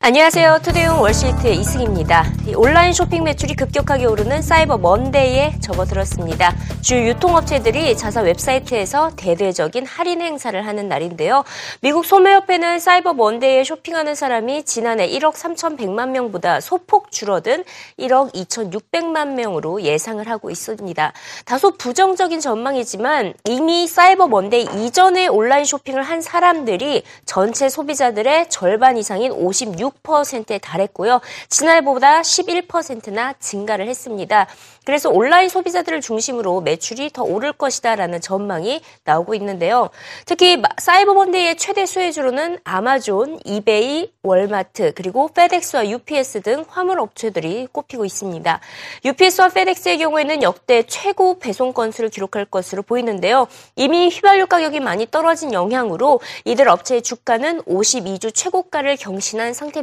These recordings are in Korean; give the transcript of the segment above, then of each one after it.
안녕하세요. Today on Wall Street의 이승입니다. 온라인 쇼핑 매출이 급격하게 오르는 Cyber Monday에 접어들었습니다. 주요 유통업체들이 자사 웹사이트에서 대대적인 할인 행사를 하는 날인데요. 미국 소매협회는 Cyber Monday에 쇼핑하는 사람이 지난해 1억 3,100만 명보다 소폭 줄어든 1억 2,600만 명으로 예상을 하고 있습니다. 다소 부정적인 전망이지만 이미 Cyber Monday 이전에 온라인 쇼핑을 한 사람들이 전체 소비자들의 절반 이상인 56 6%에 달했고요. 지난해보다 11%나 증가를 했습니다. 그래서 온라인 소비자들을 중심으로 매출이 더 오를 것이다라는 전망이 나오고 있는데요. 특히 사이버 먼데이의 최대 수혜주로는 아마존, 이베이, 월마트, 그리고 페덱스와 UPS 등 화물 업체들이 꼽히고 있습니다. UPS와 페덱스의 경우에는 역대 최고 배송 건수를 기록할 것으로 보이는데요. 이미 휘발유 가격이 많이 떨어진 영향으로 이들 업체의 주가는 52주 최고가를 경신한 상태입니다.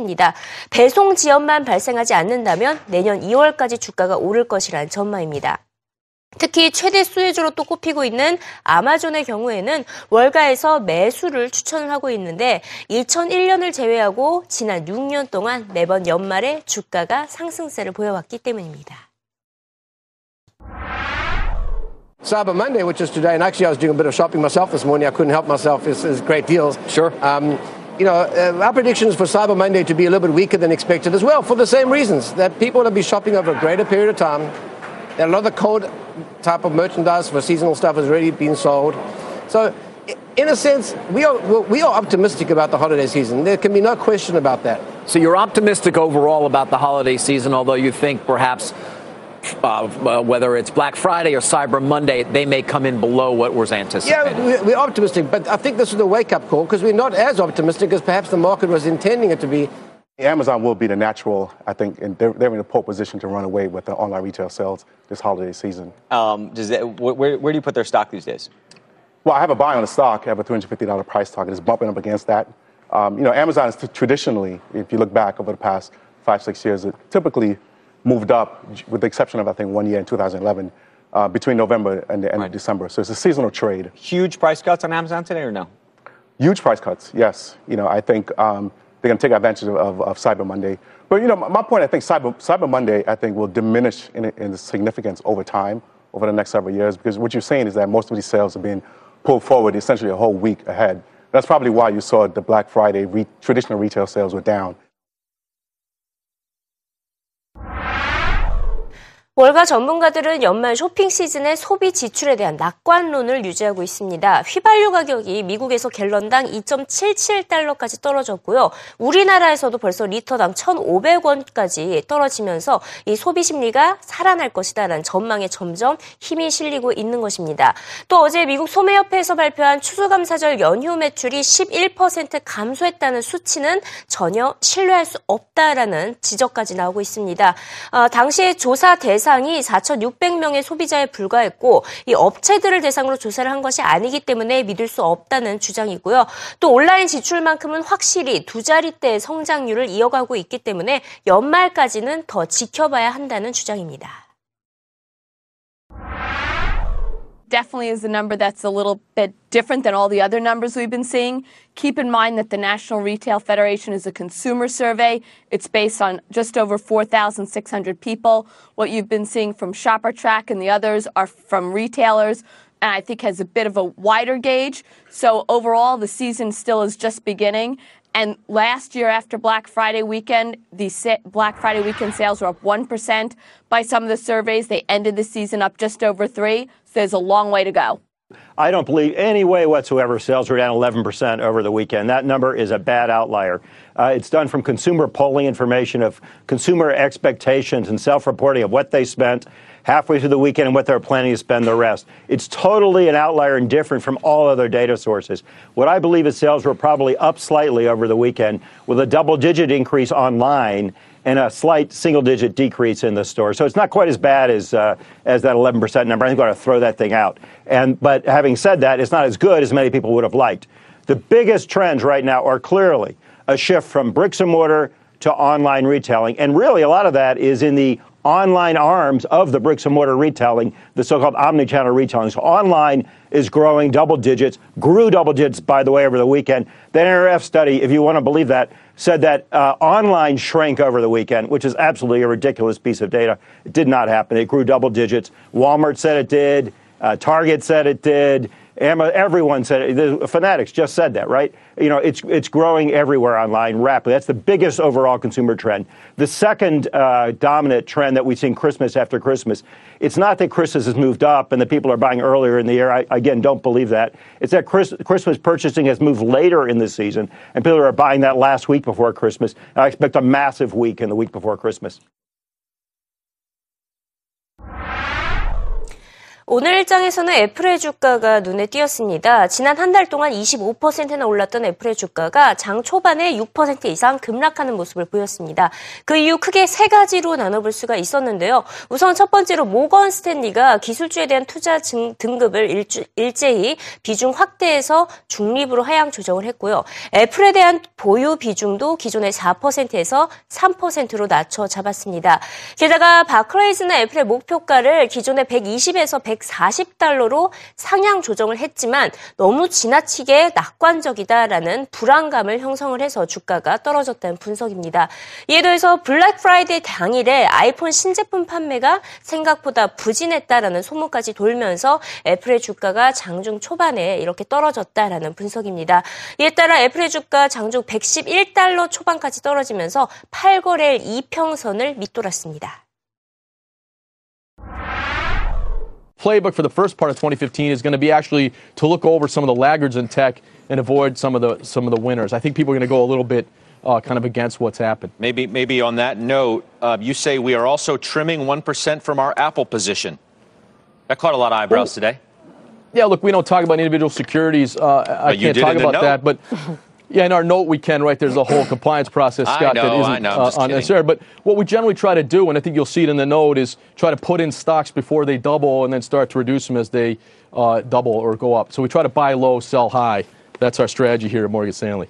배송 지연만 발생하지 않는다면 내년 2월까지 주가가 오를 것이란 전망입니다. 특히 최대 수혜주로 또 꼽히고 있는 아마존의 경우에는 월가에서 매수를 추천을 하고 있는데 2001년을 제외하고 지난 6년 동안 매번 연말에 주가가 상승세를 보여왔기 때문입니다. Cyber Monday, which is today, and actually I was doing a bit of shopping myself this morning. I couldn't help myself. It's, it's great deals. Sure. Um, you know, uh, our prediction is for Cyber Monday to be a little bit weaker than expected as well, for the same reasons that people will be shopping over a greater period of time. That a lot of the cold type of merchandise for seasonal stuff has already been sold. So, in a sense, we are we are optimistic about the holiday season. There can be no question about that. So you're optimistic overall about the holiday season, although you think perhaps uh, uh, whether it's Black Friday or Cyber Monday, they may come in below what was anticipated. Yeah, we're optimistic, but I think this is a wake up call because we're not as optimistic as perhaps the market was intending it to be. Amazon will be the natural, I think, and they're, they're in a pole position to run away with the online retail sales this holiday season. Um, does that, where, where do you put their stock these days? Well, I have a buy on the stock. I have a $350 price target. It's bumping up against that. Um, you know, Amazon is traditionally, if you look back over the past five, six years, it typically moved up, with the exception of, I think, one year in 2011, uh, between November and the end right. of December. So it's a seasonal trade. Huge price cuts on Amazon today or no? Huge price cuts, yes. You know, I think um, they're going to take advantage of, of, of, Cyber Monday. But, you know, my point, I think Cyber, Cyber Monday, I think, will diminish in, in significance over time, over the next several years, because what you're saying is that most of these sales are being pulled forward essentially a whole week ahead. That's probably why you saw the Black Friday re- traditional retail sales were down. 월가 전문가들은 연말 쇼핑 시즌의 소비 지출에 대한 낙관론을 유지하고 있습니다. 휘발유 가격이 미국에서 갤런당 2.77달러까지 떨어졌고요. 우리나라에서도 벌써 리터당 1,500원까지 떨어지면서 이 소비 심리가 살아날 것이다라는 전망에 점점 힘이 실리고 있는 것입니다. 또 어제 미국 소매협회에서 발표한 추수감사절 연휴 매출이 11% 감소했다는 수치는 전혀 신뢰할 수 없다라는 지적까지 나오고 있습니다. 어, 당시에 조사 대상 대상이 4,600명의 소비자에 불과했고 이 업체들을 대상으로 조사를 한 것이 아니기 때문에 믿을 수 없다는 주장이고요. 또 온라인 지출만큼은 확실히 두 자릿대의 성장률을 이어가고 있기 때문에 연말까지는 더 지켜봐야 한다는 주장입니다. Definitely is a number that's a little bit different than all the other numbers we've been seeing. Keep in mind that the National Retail Federation is a consumer survey. It's based on just over 4,600 people. What you've been seeing from ShopperTrack and the others are from retailers and I think has a bit of a wider gauge. So overall, the season still is just beginning. And last year, after Black Friday weekend, the Black Friday weekend sales were up 1%. By some of the surveys, they ended the season up just over 3 So there's a long way to go. I don't believe any way whatsoever sales were down 11% over the weekend. That number is a bad outlier. Uh, it's done from consumer polling information of consumer expectations and self reporting of what they spent halfway through the weekend and what they're planning to spend the rest. It's totally an outlier and different from all other data sources. What I believe is sales were probably up slightly over the weekend with a double digit increase online and a slight single digit decrease in the store. So it's not quite as bad as, uh, as that 11% number. I think we ought to throw that thing out. And, but having said that, it's not as good as many people would have liked. The biggest trends right now are clearly a shift from bricks and mortar to online retailing. And really, a lot of that is in the online arms of the bricks and mortar retailing, the so-called omni-channel retailing. So online is growing double digits, grew double digits, by the way, over the weekend. The NRF study, if you want to believe that, said that uh, online shrank over the weekend, which is absolutely a ridiculous piece of data. It did not happen. It grew double digits. Walmart said it did. Uh, Target said it did. Everyone said it. The Fanatics just said that, right? You know, it's it's growing everywhere online rapidly. That's the biggest overall consumer trend. The second uh, dominant trend that we've seen Christmas after Christmas, it's not that Christmas has moved up and that people are buying earlier in the year. I, again, don't believe that. It's that Chris, Christmas purchasing has moved later in the season, and people are buying that last week before Christmas. And I expect a massive week in the week before Christmas. 오늘 일정에서는 애플의 주가가 눈에 띄었습니다. 지난 한 달 동안 25%나 올랐던 애플의 주가가 장 초반에 6% 이상 급락하는 모습을 보였습니다. 그 이유 크게 세 가지로 나눠볼 수가 있었는데요. 우선 첫 번째로 모건 스탠리가 기술주에 대한 투자 등급을 일제히 비중 확대해서 중립으로 하향 조정을 했고요. 애플에 대한 보유 비중도 기존의 4%에서 3%로 낮춰 잡았습니다. 게다가 바클레이즈는 애플의 목표가를 기존의 120에서 100 140달러로 상향 조정을 했지만 너무 지나치게 낙관적이다라는 불안감을 형성을 해서 주가가 떨어졌다는 분석입니다. 이에 더해서 Black Friday 당일에 아이폰 신제품 판매가 생각보다 부진했다라는 소문까지 돌면서 애플의 주가가 장중 초반에 이렇게 떨어졌다라는 분석입니다. 이에 따라 애플의 주가 장중 111달러 초반까지 떨어지면서 8거래일 이평선을 밑돌았습니다. Playbook for the first part of 2015 is going to be actually to look over some of the laggards in tech and avoid some of the some of the winners. I think people are going to go a little bit uh, kind of against what's happened. Maybe maybe on that note, uh, you say we are also trimming one percent from our Apple position. That caught a lot of eyebrows well, today. Yeah, look, we don't talk about individual securities. Uh, I can't talk about that, but Yeah, in our note we can, right? There's a whole compliance process, Scott, know, that isn't uh. But what we generally try to do, and I think you'll see it in the note, is try to put in stocks before they double and then start to reduce them as they uh, double or go up. So we try to buy low, sell high. That's our strategy here at Morgan Stanley.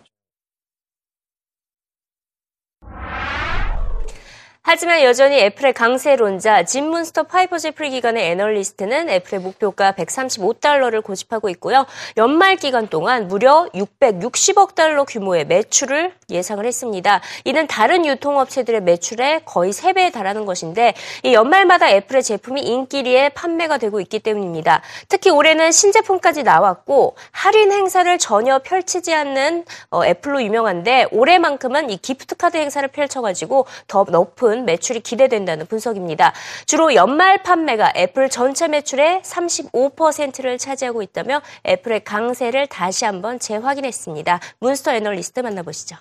하지만 여전히 애플의 강세론자 진 문스터 파이퍼 재프리 기관의 애널리스트는 애플의 목표가 135달러를 고집하고 있고요. 연말 기간 동안 무려 660억 달러 규모의 매출을 예상을 했습니다. 이는 다른 유통업체들의 매출의 거의 3배에 달하는 것인데 이 연말마다 애플의 제품이 인기리에 판매가 되고 있기 때문입니다. 특히 올해는 신제품까지 나왔고 할인 행사를 전혀 펼치지 않는 어, 애플로 유명한데 올해만큼은 이 gift card 행사를 펼쳐가지고 더 높은 매출이 기대된다는 분석입니다. 주로 연말 판매가 애플 전체 매출의 35%를 차지하고 있다며 애플의 강세를 다시 한번 재확인했습니다. 문스터 애널리스트 만나보시죠.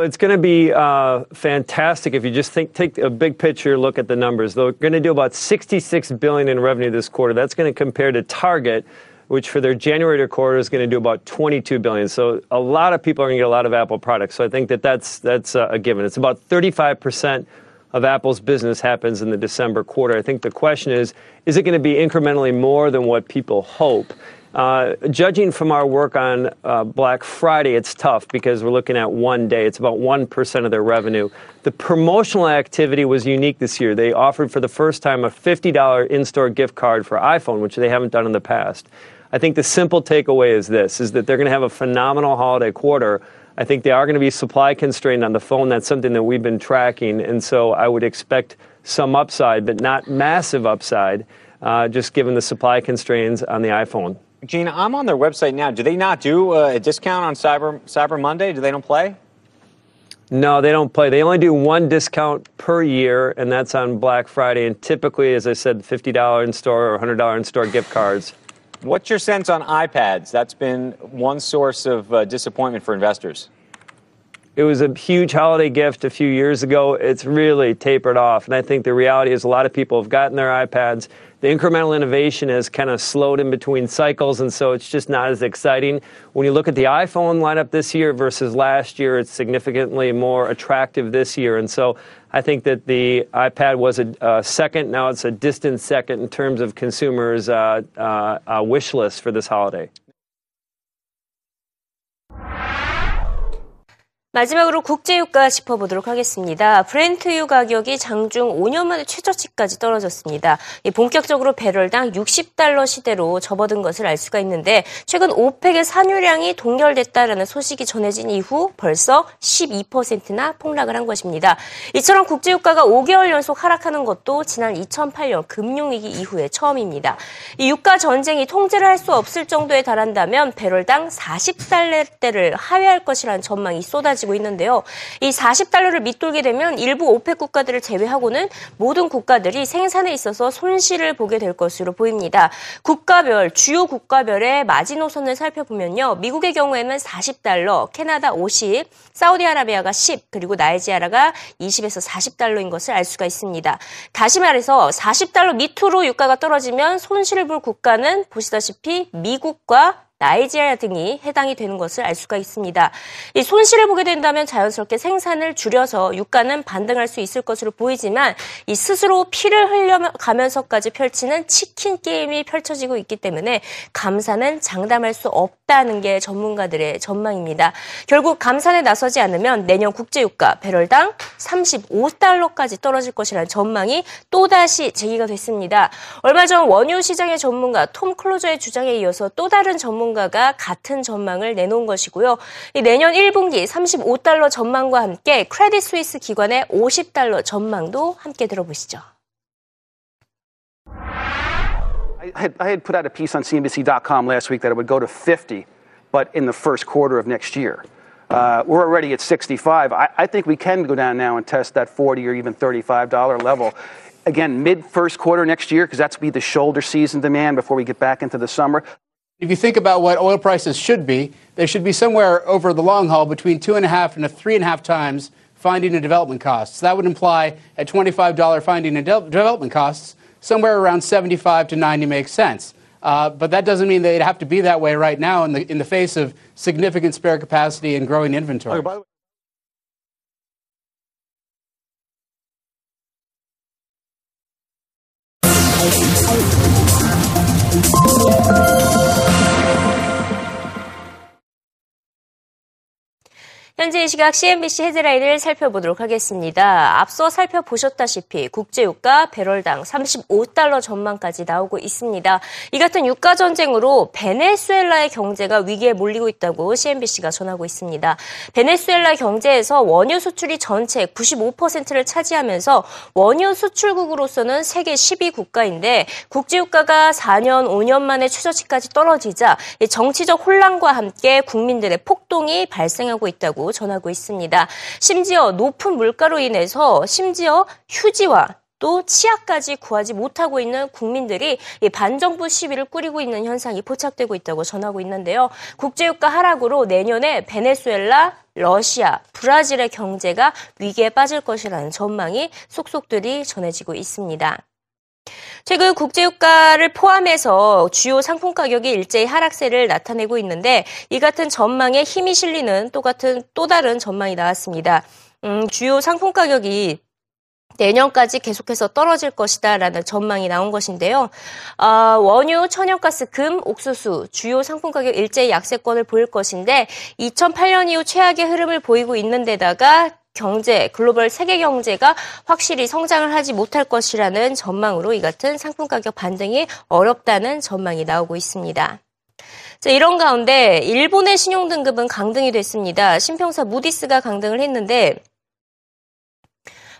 It's going to be uh, fantastic if you just think, take a big picture look at the numbers. They're going to do about 66 billion in revenue this quarter. That's going to compare to Target, which for their January quarter is going to do about 22 billion. So a lot of people are going to get a lot of Apple products. So I think that that's that's uh, a given. It's about 35 percent of Apple's business happens in the December quarter. I think the question is, is it going to be incrementally more than what people hope? Uh, judging from our work on uh, Black Friday, it's tough because we're looking at one day. It's about 1% of their revenue. The promotional activity was unique this year. They offered for the first time a $50 in store gift card for iPhone, which they haven't done in the past. I think the simple takeaway is this, is that they're going to have a phenomenal holiday quarter. I think they are going to be supply constrained on the phone. That's something that we've been tracking. And so I would expect some upside, but not massive upside, uh, just given the supply constraints on the iPhone. Gina, I'm on their website now. Do they not do uh, a discount on Cyber Cyber Monday? Do they don't play? No, they don't play. They only do one discount per year, and that's on Black Friday. And typically, as I said, $50 in store or $100 in store gift cards. What's your sense on iPads? That's been one source of uh, disappointment for investors. It was a huge holiday gift a few years ago. It's really tapered off. And I think the reality is a lot of people have gotten their iPads. The incremental innovation has kind of slowed in between cycles, and so it's just not as exciting. When you look at the iPhone lineup this year versus last year, it's significantly more attractive this year. And so I think that the iPad was a, second. Now it's a distant second in terms of consumers' uh, uh, uh, wish list for this holiday. 마지막으로 국제유가 짚어보도록 하겠습니다. 브렌트유 가격이 장중 5년 만에 최저치까지 떨어졌습니다. 본격적으로 배럴당 60달러 시대로 접어든 것을 알 수가 있는데 최근 오펙의 산유량이 동결됐다라는 소식이 전해진 이후 벌써 12%나 폭락을 한 것입니다. 이처럼 국제유가가 5개월 연속 하락하는 것도 지난 2008년 금융위기 이후에 처음입니다. 이 유가 전쟁이 통제를 할 수 없을 정도에 달한다면 배럴당 40달러대를 하회할 것이라는 전망이 쏟아지고 쏟아지고 있는데요. 이 40달러를 밑돌게 되면 일부 오펙 국가들을 제외하고는 모든 국가들이 생산에 있어서 손실을 보게 될 것으로 보입니다. 국가별, 주요 국가별의 마지노선을 살펴보면요. 미국의 경우에는 40달러, 캐나다 50, 사우디아라비아가 10, 그리고 나이지아라가 20에서 40달러인 것을 알 수가 있습니다. 다시 말해서 40달러 밑으로 유가가 떨어지면 손실을 볼 국가는 보시다시피 미국과 나이지리아 등이 해당이 되는 것을 알 수가 있습니다. 이 손실을 보게 된다면 자연스럽게 생산을 줄여서 유가는 반등할 수 있을 것으로 보이지만 이 스스로 피를 흘려가면서까지 펼치는 치킨 게임이 펼쳐지고 있기 때문에 감사는 장담할 수 없다는 게 전문가들의 전망입니다. 결국 감산에 나서지 않으면 내년 국제유가 배럴당 35달러까지 떨어질 것이라는 전망이 또다시 제기가 됐습니다. 얼마 전 원유 시장의 전문가 톰 클로저의 주장에 이어서 또 다른 전문가 전문가가 같은 전망을 내놓은 것이고요. 내년 1분기 35달러 전망과 함께 크레딧 스위스 기관의 50달러 전망도 함께 들어보시죠. I had, I had put out a piece on CNBC.com last week that it would go to 50, but in the first quarter of next year. Uh, we're already at 65. I, I, think we can go down now and test that 40 or even $35 level. Again, mid first quarter next year, because that's be the shoulder season demand before we get back into the summer. If you think about what oil prices should be, they should be somewhere over the long haul between two and a half and a three and a half times finding and development costs. That would imply at $25 finding and de- development costs, somewhere around 75 to 90 makes sense. Uh, but that doesn't mean they'd have to be that way right now in the, in the face of significant spare capacity and growing inventory. 현재 이 시각 CNBC 헤드라인을 살펴보도록 하겠습니다. 앞서 살펴보셨다시피 국제유가 배럴당 35달러 전망까지 나오고 있습니다. 이 같은 유가 전쟁으로 베네수엘라의 경제가 위기에 몰리고 있다고 CNBC가 전하고 있습니다. 베네수엘라 경제에서 원유 수출이 전체 95%를 차지하면서 원유 수출국으로서는 세계 10위 국가인데 국제유가가 4년, 5년 만에 최저치까지 떨어지자 정치적 혼란과 함께 국민들의 폭동이 발생하고 있다고 전하고 있습니다. 심지어 높은 물가로 인해서 심지어 휴지와 또 치약까지 구하지 못하고 있는 국민들이 반정부 시위를 꾸리고 있는 현상이 포착되고 있다고 전하고 있는데요. 국제유가 하락으로 내년에 베네수엘라, 러시아, 브라질의 경제가 위기에 빠질 것이라는 전망이 속속들이 전해지고 있습니다. 최근 국제유가를 포함해서 주요 상품 가격이 일제히 하락세를 나타내고 있는데 이 같은 전망에 힘이 실리는 또 같은 또 다른 전망이 나왔습니다. 음, 주요 상품 가격이 내년까지 계속해서 떨어질 것이다라는 전망이 나온 것인데요. 어, 원유, 천연가스, 금, 옥수수 주요 상품 가격 일제히 약세권을 보일 것인데 2008년 이후 최악의 흐름을 보이고 있는 데다가 경제, 글로벌 세계 경제가 확실히 성장을 하지 못할 것이라는 전망으로 이 같은 상품 가격 반등이 어렵다는 전망이 나오고 있습니다. 자, 이런 가운데 일본의 신용 등급은 강등이 됐습니다. 신평사 무디스가 강등을 했는데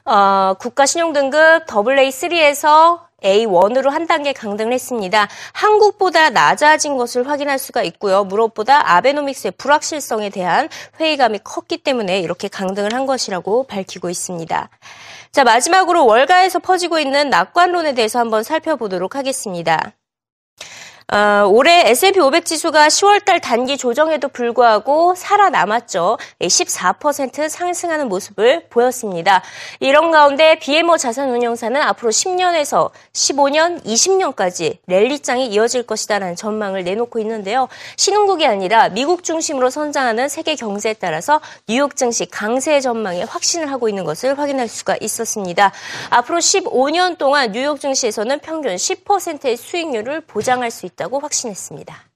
어, 국가 신용 등급 AA3에서 A1으로 한 단계 강등을 했습니다. 한국보다 낮아진 것을 확인할 수가 있고요. 무엇보다 아베노믹스의 불확실성에 대한 회의감이 컸기 때문에 이렇게 강등을 한 것이라고 밝히고 있습니다. 자, 마지막으로 월가에서 퍼지고 있는 낙관론에 대해서 한번 살펴보도록 하겠습니다. 어, 올해 S&P 500 지수가 10월달 단기 조정에도 불구하고 살아남았죠. 14% 상승하는 모습을 보였습니다. 이런 가운데 BMO 자산운용사는 앞으로 10년에서 15년, 20년까지 랠리장이 이어질 것이다라는 전망을 내놓고 있는데요. 신흥국이 아니라 미국 중심으로 선장하는 세계 경제에 따라서 뉴욕 증시 강세 전망에 확신을 하고 있는 것을 확인할 수가 있었습니다. 앞으로 15년 동안 뉴욕 증시에서는 평균 10%의 수익률을 보장할 수 있다. 있다고 확신했습니다.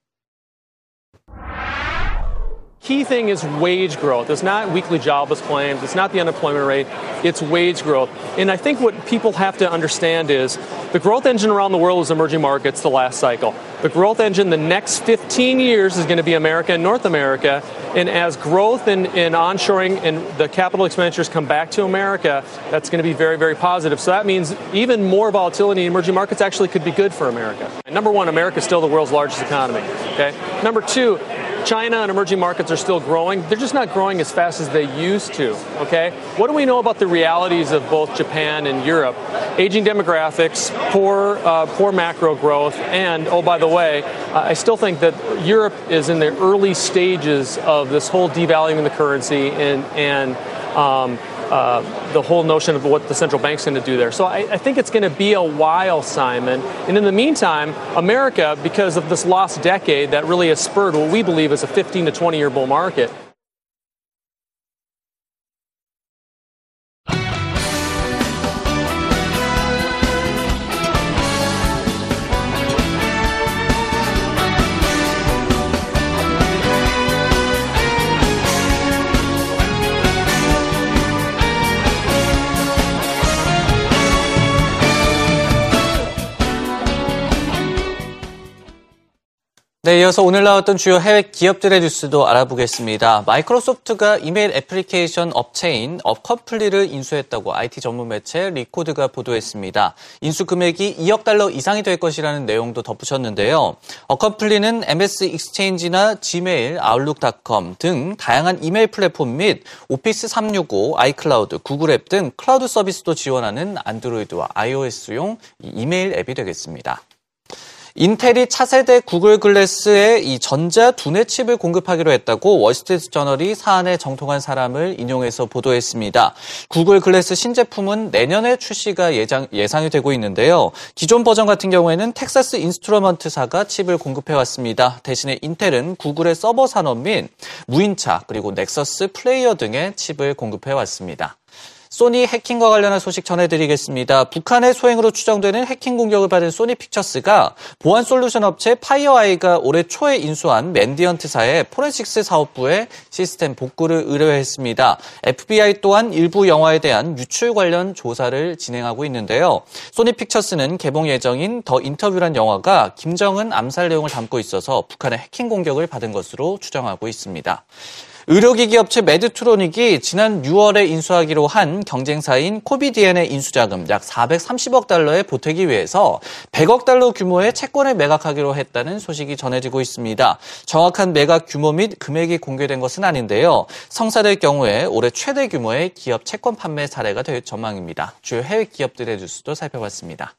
Key thing is wage growth. It's not weekly jobless claims. It's not the unemployment rate. It's wage growth. And I think what people have to understand is the growth engine around the world is emerging markets the last cycle. The growth engine the next 15 years is going to be America and North America. And as growth and, and onshoring and the capital expenditures come back to America, that's going to be very, very positive. So that means even more volatility in emerging markets actually could be good for America. And number one, America is still the world's largest economy. Okay. Number two, China and emerging markets are still growing. They're just not growing as fast as they used to. Okay? What do we know about the realities of both Japan and Europe? Aging demographics, poor, uh, poor macro growth, and oh, by the way, I still think that Europe is in the early stages of this whole devaluing the currency and and um, uh, the whole notion of what the central bank's going to do there. So I, I think it's going to be a while, Simon. And in the meantime, America, because of this lost decade that really has spurred what we believe is a 15 to 20 year bull market, 네, 이어서 오늘 나왔던 주요 해외 기업들의 뉴스도 알아보겠습니다. 마이크로소프트가 이메일 애플리케이션 업체인 어컴플리를 인수했다고 IT 전문 매체 리코드가 보도했습니다. 인수 금액이 2억 달러 이상이 될 것이라는 내용도 덧붙였는데요. 어컴플리는 MS 익스체인지나 지메일, 아웃룩닷컴 등 다양한 이메일 플랫폼 및 오피스 365, 아이클라우드, 구글 앱 등 클라우드 서비스도 지원하는 안드로이드와 iOS용 이메일 앱이 되겠습니다. 인텔이 차세대 구글 글래스에 이 전자 두뇌 칩을 공급하기로 했다고 월스트리트 저널이 사안에 정통한 사람을 인용해서 보도했습니다. 구글 글래스 신제품은 내년에 출시가 예상, 예상이 되고 있는데요. 기존 버전 같은 경우에는 텍사스 인스트루먼트사가 칩을 공급해 왔습니다. 대신에 인텔은 구글의 서버 산업 및 무인차 그리고 넥서스 플레이어 등의 칩을 공급해 왔습니다. 소니 해킹과 관련한 소식 전해드리겠습니다. 북한의 소행으로 추정되는 해킹 공격을 받은 소니 픽처스가 보안 솔루션 업체 파이어아이가 올해 초에 인수한 맨디언트사의 forensics 사업부에 시스템 복구를 의뢰했습니다. FBI 또한 일부 영화에 대한 유출 관련 조사를 진행하고 있는데요. 소니 픽처스는 개봉 예정인 더 인터뷰란 영화가 김정은 암살 내용을 담고 있어서 북한의 해킹 공격을 받은 것으로 추정하고 있습니다. 의료기기 업체 메드트로닉이 지난 6월에 인수하기로 한 경쟁사인 코비디엔의 인수자금 약 430억 달러에 보태기 위해서 100억 달러 규모의 채권을 매각하기로 했다는 소식이 전해지고 있습니다. 정확한 매각 규모 및 금액이 공개된 것은 아닌데요. 성사될 경우에 올해 최대 규모의 기업 채권 판매 사례가 될 전망입니다. 주요 해외 기업들의 뉴스도 살펴봤습니다.